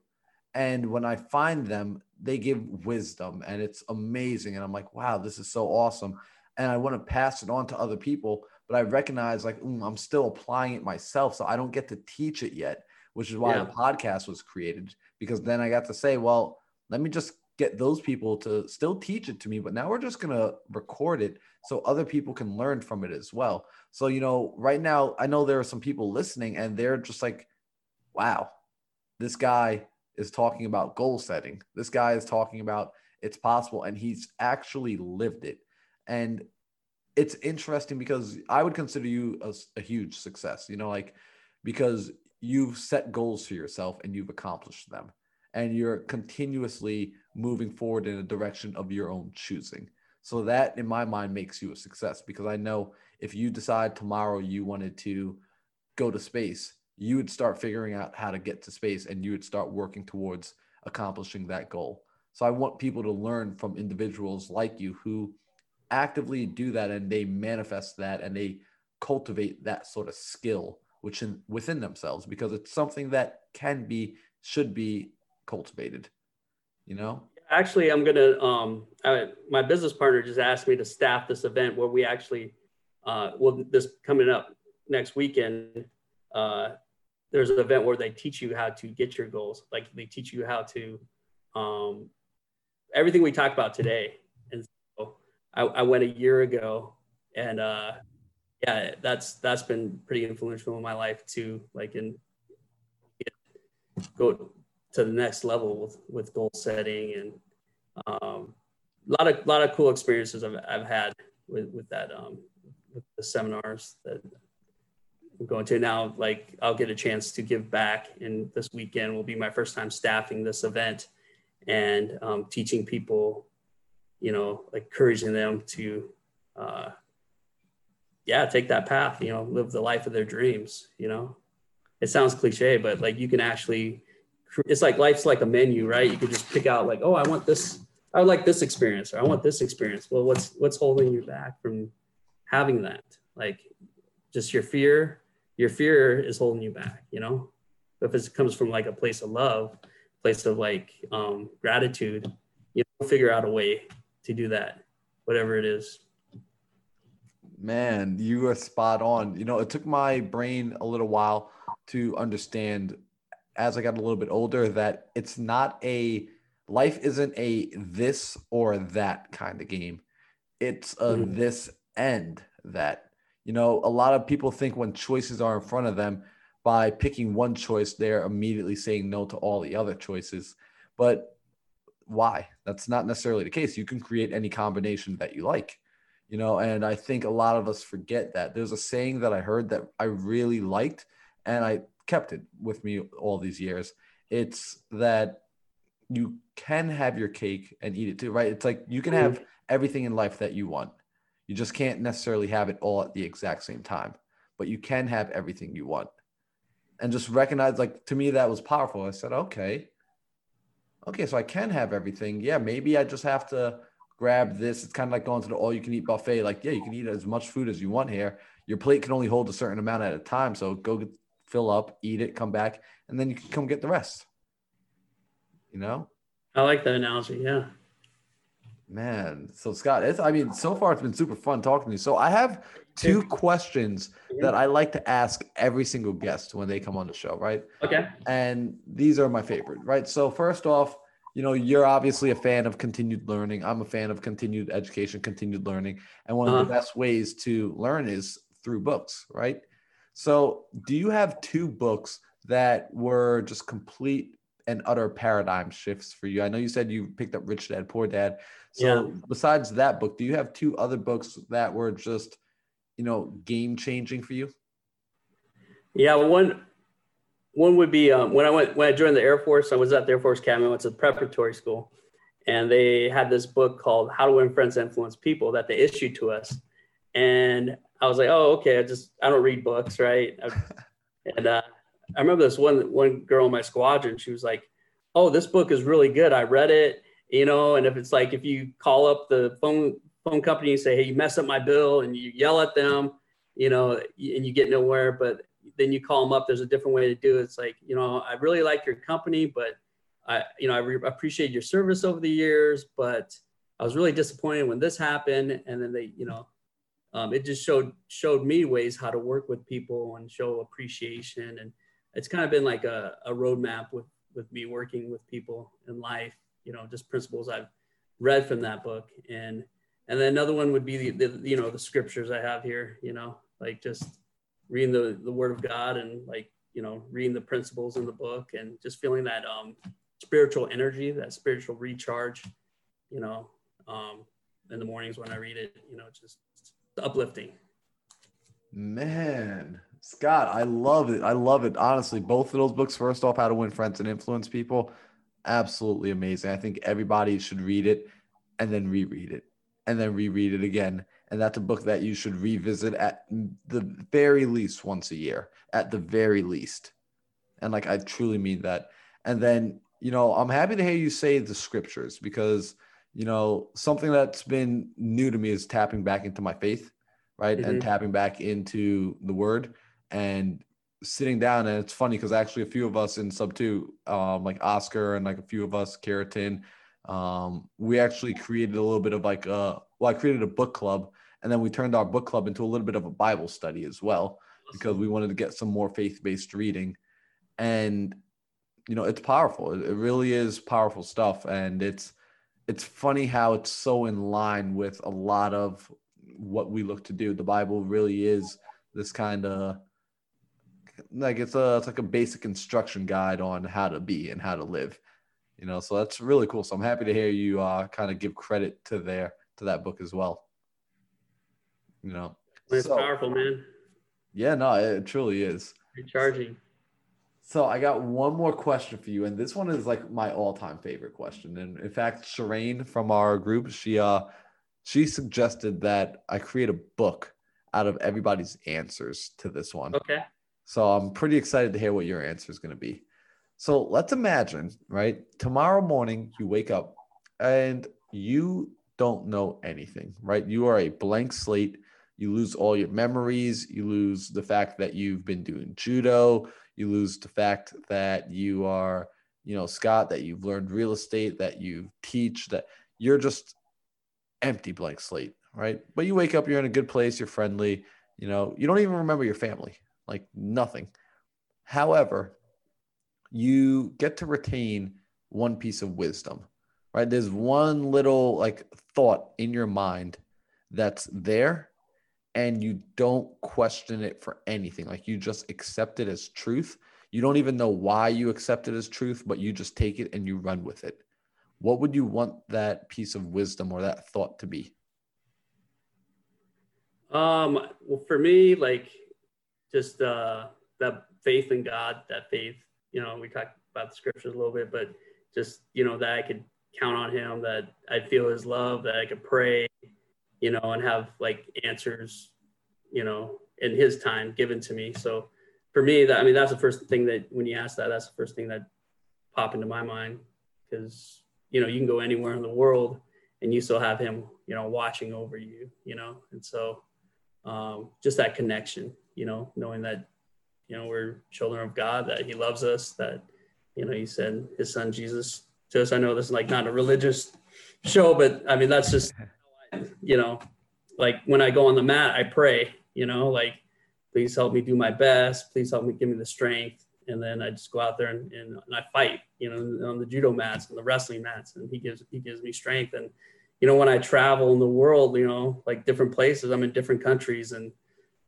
And when I find them, they give wisdom and it's amazing. And I'm like, wow, this is so awesome. And I want to pass it on to other people but I recognize like mm, I'm still applying it myself, so I don't get to teach it yet, which is why yeah. the podcast was created. Because then I got to say, well, let me just get those people to still teach it to me, but now we're just gonna record it so other people can learn from it as well. So you know, right now I know there are some people listening, and they're just like, wow, this guy is talking about goal setting. This guy is talking about it's possible, and he's actually lived it. And it's interesting because I would consider you a, a, huge success, you know, like because you've set goals for yourself and you've accomplished them and you're continuously moving forward in a direction of your own choosing. So that in my mind makes you a success because I know if you decide tomorrow you wanted to go to space, you would start figuring out how to get to space and you would start working towards accomplishing that goal. So I want people to learn from individuals like you who actively do that and they manifest that and they cultivate that sort of skill which in, within themselves because it's something that can be should be cultivated you know? Actually i'm gonna um I, my business partner just asked me to staff this event where we actually uh well this coming up next weekend uh there's an event where they teach you how to get your goals. Like they teach you how to um everything we talked about today I, I went a year ago and uh, yeah, that's that's been pretty influential in my life too. Like in go to the next level with with goal setting and um, a lot of lot of cool experiences I've, I've had with with that um, with the seminars that I'm going to now. Like I'll get a chance to give back, and this weekend will be my first time staffing this event and um, teaching people you know, encouraging them to, uh, yeah, take that path, you know, live the life of their dreams, you know, it sounds cliche, but like you can actually, it's like life's like a menu, right? You can just pick out like, oh, I want this, I would like this experience, or I want this experience. Well, what's, what's holding you back from having that? Like just your fear, your fear is holding you back, you know? But If it comes from like a place of love, place of like um, gratitude, you know, figure out a way to do that, whatever it is. Man, you are spot on. You know, it took my brain a little while to understand as I got a little bit older that it's not a life isn't a this or that kind of game. It's a mm-hmm. this and that. You know, a lot of people think when choices are in front of them, by picking one choice, they're immediately saying no to all the other choices. But why? That's not necessarily the case. You can create any combination that you like, you know. And I think a lot of us forget that. There's a saying that I heard that I really liked, and I kept it with me all these years. It's that you can have your cake and eat it too, right? It's like you can have mm-hmm. everything in life that you want. You just can't necessarily have it all at the exact same time, but you can have everything you want. And just recognize, like, to me, that was powerful. I said, okay, okay, so I can have everything. Yeah, maybe I just have to grab this. It's kind of like going to the all you can eat buffet. Like, yeah, you can eat as much food as you want here. Your plate can only hold a certain amount at a time. So go get, fill up, eat it, come back, and then you can come get the rest. You know? I like that analogy. Yeah. Man, so Scott, it's I mean, so far it's been super fun talking to you. So I have two questions that I like to ask every single guest when they come on the show, right? Okay. And these are my favorite, right? So first off, you know, you're obviously a fan of continued learning. I'm a fan of continued education, continued learning. And one uh-huh. of the uh-huh. best ways to learn is through books, right? So, do you have two books that were just complete and utter paradigm shifts for you? I know you said you picked up Rich Dad Poor Dad. So, yeah. besides that book, do you have two other books that were just you know, game changing for you? Yeah, one one would be um, when I went when I joined the Air Force. I was at the Air Force Academy. I went to preparatory school, and they had this book called "How to Win Friends and Influence People" that they issued to us. And I was like, oh, okay. I just I don't read books, right? and uh, I remember this one one girl in my squadron. She was like, oh, this book is really good. I read it, you know. And if it's like if you call up the phone phone company and say, hey, you messed up my bill, and you yell at them, you know, and you get nowhere, but then you call them up. There's a different way to do it. It's like, you know, I really like your company, but I, you know, I re- appreciate your service over the years, but I was really disappointed when this happened. And then they, you know, um, it just showed showed me ways how to work with people and show appreciation. And it's kind of been like a, a roadmap with with me working with people in life. You know, just principles I've read from that book. And and then another one would be the, the you know the scriptures I have here. You know, like just reading the the Word of God and like you know reading the principles in the book and just feeling that um spiritual energy, that spiritual recharge, you know, um, in the mornings when I read it, you know, just uplifting. Man, Scott, I love it. I love it. Honestly, both of those books, first off, How to Win Friends and Influence People, absolutely amazing. I think everybody should read it and then reread it and then reread it again. And that's a book that you should revisit at the very least once a year, at the very least. And like, I truly mean that. And then you know, I'm happy to hear you say the scriptures because, you know, something that's been new to me is tapping back into my faith, right? Mm-hmm. And tapping back into the word and sitting down. And it's funny because actually a few of us in Subto, um, like Oscar and like a few of us, Keratin, um, we actually created a little bit of like, a, well, I created a book club and then we turned our book club into a little bit of a Bible study as well because we wanted to get some more faith based reading. And you know it's powerful it, it really is powerful stuff and it's it's funny how it's so in line with a lot of what we look to do the bible really is this kind of like it's a it's like a basic instruction guide on how to be and how to live you know? So that's really cool. So i'm happy to hear you uh kind of give credit to there to that book as well. You know? It's so, powerful man. Yeah no it truly is. Recharging. So I got one more question for you, and this one is like my all-time favorite question. And in fact, Shireen from our group, she uh she suggested that I create a book out of everybody's answers to this one. Okay. So I'm pretty excited to hear what your answer is going to be. So let's imagine, right? Tomorrow morning you wake up and you don't know anything, right? You are a blank slate. You lose all your memories. You lose the fact that you've been doing judo you lose the fact that you are, you know, Scott, that you've learned real estate, that you teach, that you're just empty blank slate, right? But you wake up, you're in a good place, you're friendly, you know, you don't even remember your family, like nothing. However, you get to retain one piece of wisdom, right? There's one little like thought in your mind that's there and you don't question it for anything. Like you just accept it as truth. You don't even know why you accept it as truth, but you just take it and you run with it. What would you want that piece of wisdom or that thought to be? Um, well, for me, like just uh, that faith in God, that faith, you know, we talked about the scriptures a little bit, but just, you know, that I could count on him, that I feel his love, that I could pray, you know, and have like answers, you know, in his time given to me. So for me, that I mean, that's the first thing that when you ask that, that's the first thing that pop into my mind because you know you can go anywhere in the world and you still have him, you know, watching over you, you know, and so um, just that connection, you know, knowing that you know we're children of God, that He loves us, that you know He sent His Son Jesus to us. I know this is like not a religious show, but I mean that's just you know, like when I go on the mat, I pray, you know, like, please help me do my best. Please help me give me the strength. And then I just go out there and, and, and I fight, you know, on the judo mats and the wrestling mats. And he gives, he gives me strength. And, you know, when I travel in the world, you know, like different places, I'm in different countries and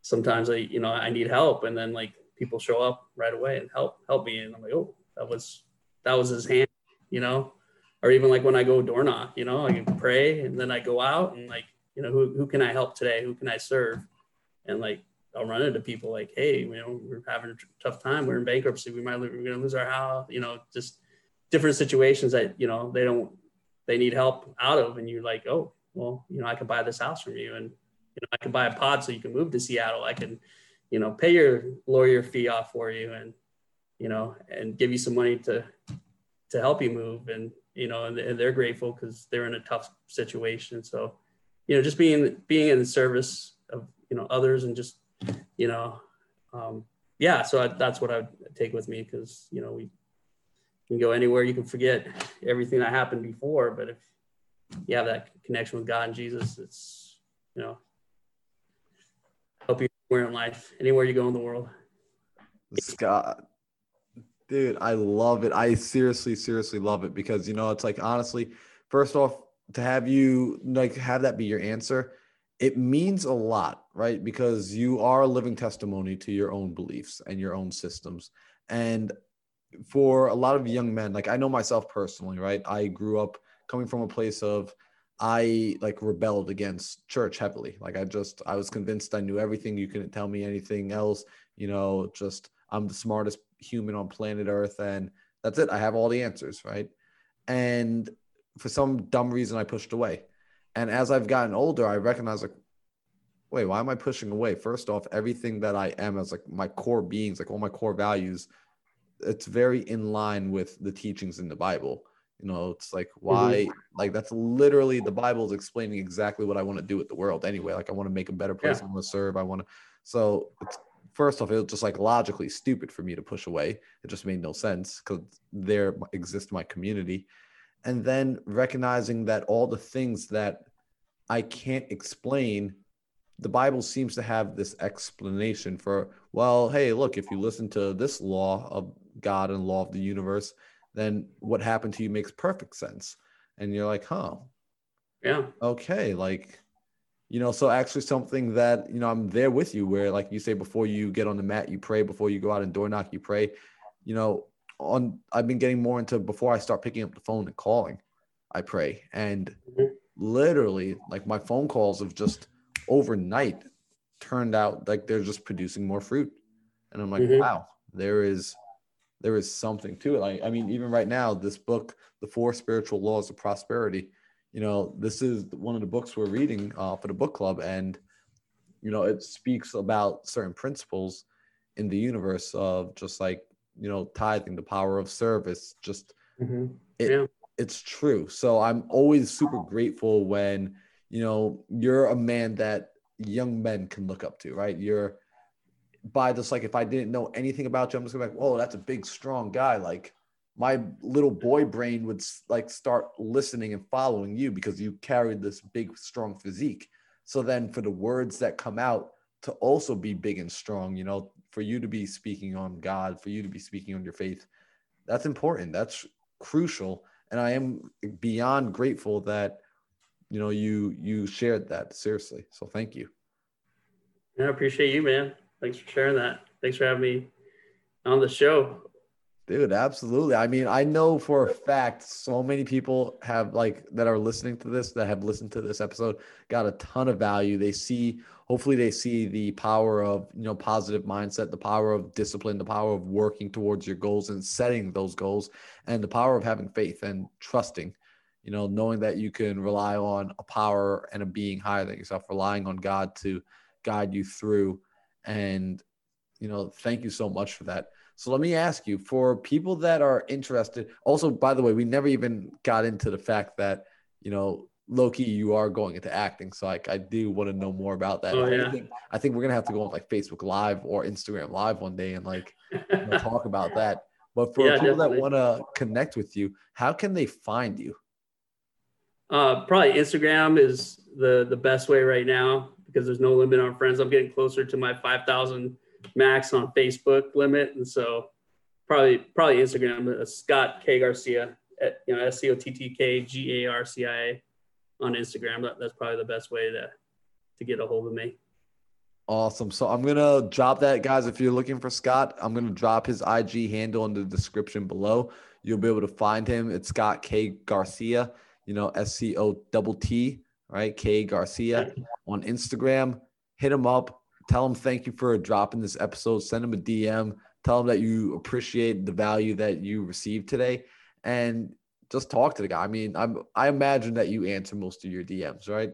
sometimes I, you know, I need help. And then like people show up right away and help, help me. And I'm like, oh, that was, that was his hand, you know? or even like when I go door knock, you know, I pray and then I go out and like, you know, who, who can I help today? Who can I serve? And like, I'll run into people like, Hey, you know, we're having a tough time. We're in bankruptcy. We might, we're going to lose our house, you know, just different situations that, you know, they don't, they need help out of. And you're like, Oh, well, you know, I can buy this house from you. And, you know, I can buy a pod so you can move to Seattle. I can, you know, pay your lawyer fee off for you and, you know, and give you some money to, to help you move. And, you know, and they're grateful because they're in a tough situation. So, you know, just being, being in the service of, you know, others and just, you know, um, yeah, so I, that's what I would take with me because, you know, we can go anywhere. You can forget everything that happened before, but if you have that connection with God and Jesus, it's, you know, help you anywhere in life, anywhere you go in the world. Scott, dude, I love it. I seriously, seriously love it because, you know, it's like, honestly, first off, to have you like have that be your answer, it means a lot, right? Because you are a living testimony to your own beliefs and your own systems. And for a lot of young men, like I know myself personally, right? I grew up coming from a place of I like rebelled against church heavily. Like I just I was convinced I knew everything. You couldn't tell me anything else. You know, just I'm the smartest human on planet Earth, and that's it. I have all the answers, right? And for some dumb reason, I pushed away. And as I've gotten older, I recognize like, wait, why am I pushing away? First off, everything that I am as like my core beings, like all my core values, it's very in line with the teachings in the Bible. You know, it's like why, mm-hmm. like that's literally the Bible is explaining exactly what I want to do with the world anyway. Like I want to make a better place. Yeah. I want to serve. I want to. So it's first off, it was just like logically stupid for me to push away. It just made no sense because there exists my community. And then recognizing that all the things that I can't explain, the Bible seems to have this explanation for, well, hey, look, if you listen to this law of God and law of the universe, then what happened to you makes perfect sense. And you're like, huh. Yeah. Okay. Like, you know, so actually something that, you know, I'm there with you where, like you say, before you get on the mat, you pray, before you go out and door knock, you pray. You know, on I've been getting more into before I start picking up the phone and calling, I pray. And mm-hmm. literally, like my phone calls have just overnight turned out like they're just producing more fruit. And I'm like, mm-hmm. wow, there is there is something to it. Like, I mean, even right now, this book, The Four Spiritual Laws of Prosperity, you know, this is one of the books we're reading uh, for the book club. And, you know, it speaks about certain principles in the universe of just like, you know, tithing, the power of service, just mm-hmm. it, yeah. it's true. So I'm always super grateful when, you know, you're a man that young men can look up to, right? You're, by this like if I didn't know anything about you, I'm just gonna be like, whoa, that's a big, strong guy. Like my little boy brain would like start listening and following you because you carried this big, strong physique. So then for the words that come out to also be big and strong, you know, for you to be speaking on God, for you to be speaking on your faith, that's important. That's crucial. And I am beyond grateful that you know you you shared that seriously. So thank you. I appreciate you, man thanks for sharing that. Thanks for having me on the show. Dude, absolutely. I mean, I know for a fact so many people have like that are listening to this that have listened to this episode got a ton of value. They see hopefully they see the power of, you know, positive mindset, the power of discipline, the power of working towards your goals and setting those goals and the power of having faith and trusting, you know, knowing that you can rely on a power and a being higher than yourself, relying on God to guide you through and, you know, thank you so much for that. So let me ask you for people that are interested. Also, by the way, we never even got into the fact that, you know, Loki, you are going into acting. So like I do want to know more about that. Oh, yeah. I, think, I think we're gonna have to go on like Facebook Live or Instagram Live one day and like you know, talk about that. But for yeah, people definitely. that want to connect with you, how can they find you? Uh, probably Instagram is the the best way right now because there's no limit on friends. I'm getting closer to my 5,000 max on Facebook limit, and so probably probably Instagram. Uh, Scott K Garcia, at, you know S C O T T K G A R C I A on Instagram. That, that's probably the best way to to get a hold of me. Awesome. So I'm gonna drop that, guys. If you're looking for Scott, I'm gonna drop his IG handle in the description below. You'll be able to find him. It's Scott K Garcia. You know, S C O double T right? K Garcia on Instagram. Hit him up. Tell him thank you for dropping this episode. Send him a DM. Tell him that you appreciate the value that you received today, and just talk to the guy. I mean, I'm I imagine that you answer most of your DMs, right?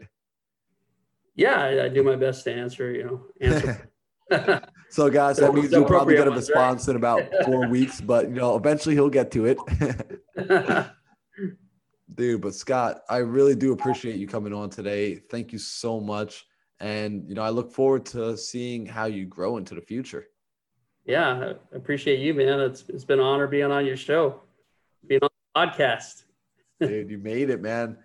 Yeah, I, I do my best to answer. You know, answer. so, guys, that means you'll probably get a ones, right? response in about four weeks, but you know, eventually he'll get to it. Dude, but Scott, I really do appreciate you coming on today. Thank you so much. And you know, I look forward to seeing how you grow into the future. yeah, I appreciate you, man. It's it's been an honor being on your show, being on the podcast. Dude, you made it, man.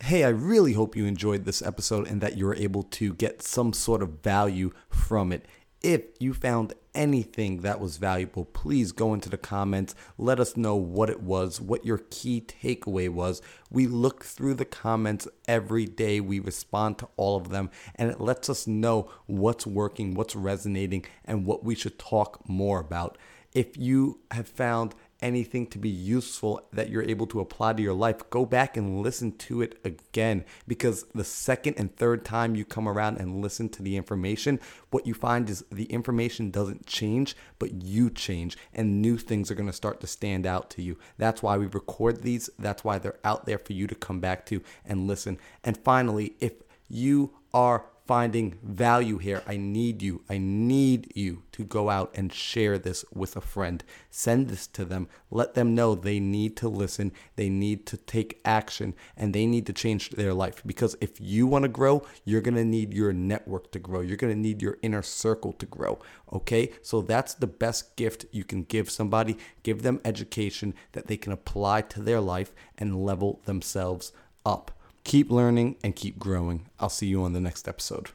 Hey, I really hope you enjoyed this episode and that you were able to get some sort of value from it. If you found anything that was valuable, please go into the comments. Let us know what it was, what your key takeaway was. We look through the comments every day, we respond to all of them, and it lets us know what's working, what's resonating, and what we should talk more about. If you have found anything to be useful that you're able to apply to your life, go back and listen to it again. Because the second and third time you come around and listen to the information, what you find is the information doesn't change, but you change, and new things are going to start to stand out to you. That's why we record these, that's why they're out there for you to come back to and listen. And finally, if you are finding value here. I need you. I need you to go out and share this with a friend. Send this to them. Let them know they need to listen, they need to take action, and they need to change their life. Because if you want to grow, you're going to need your network to grow. You're going to need your inner circle to grow. Okay? So that's the best gift you can give somebody. Give them education that they can apply to their life and level themselves up. Keep learning and keep growing. I'll see you on the next episode.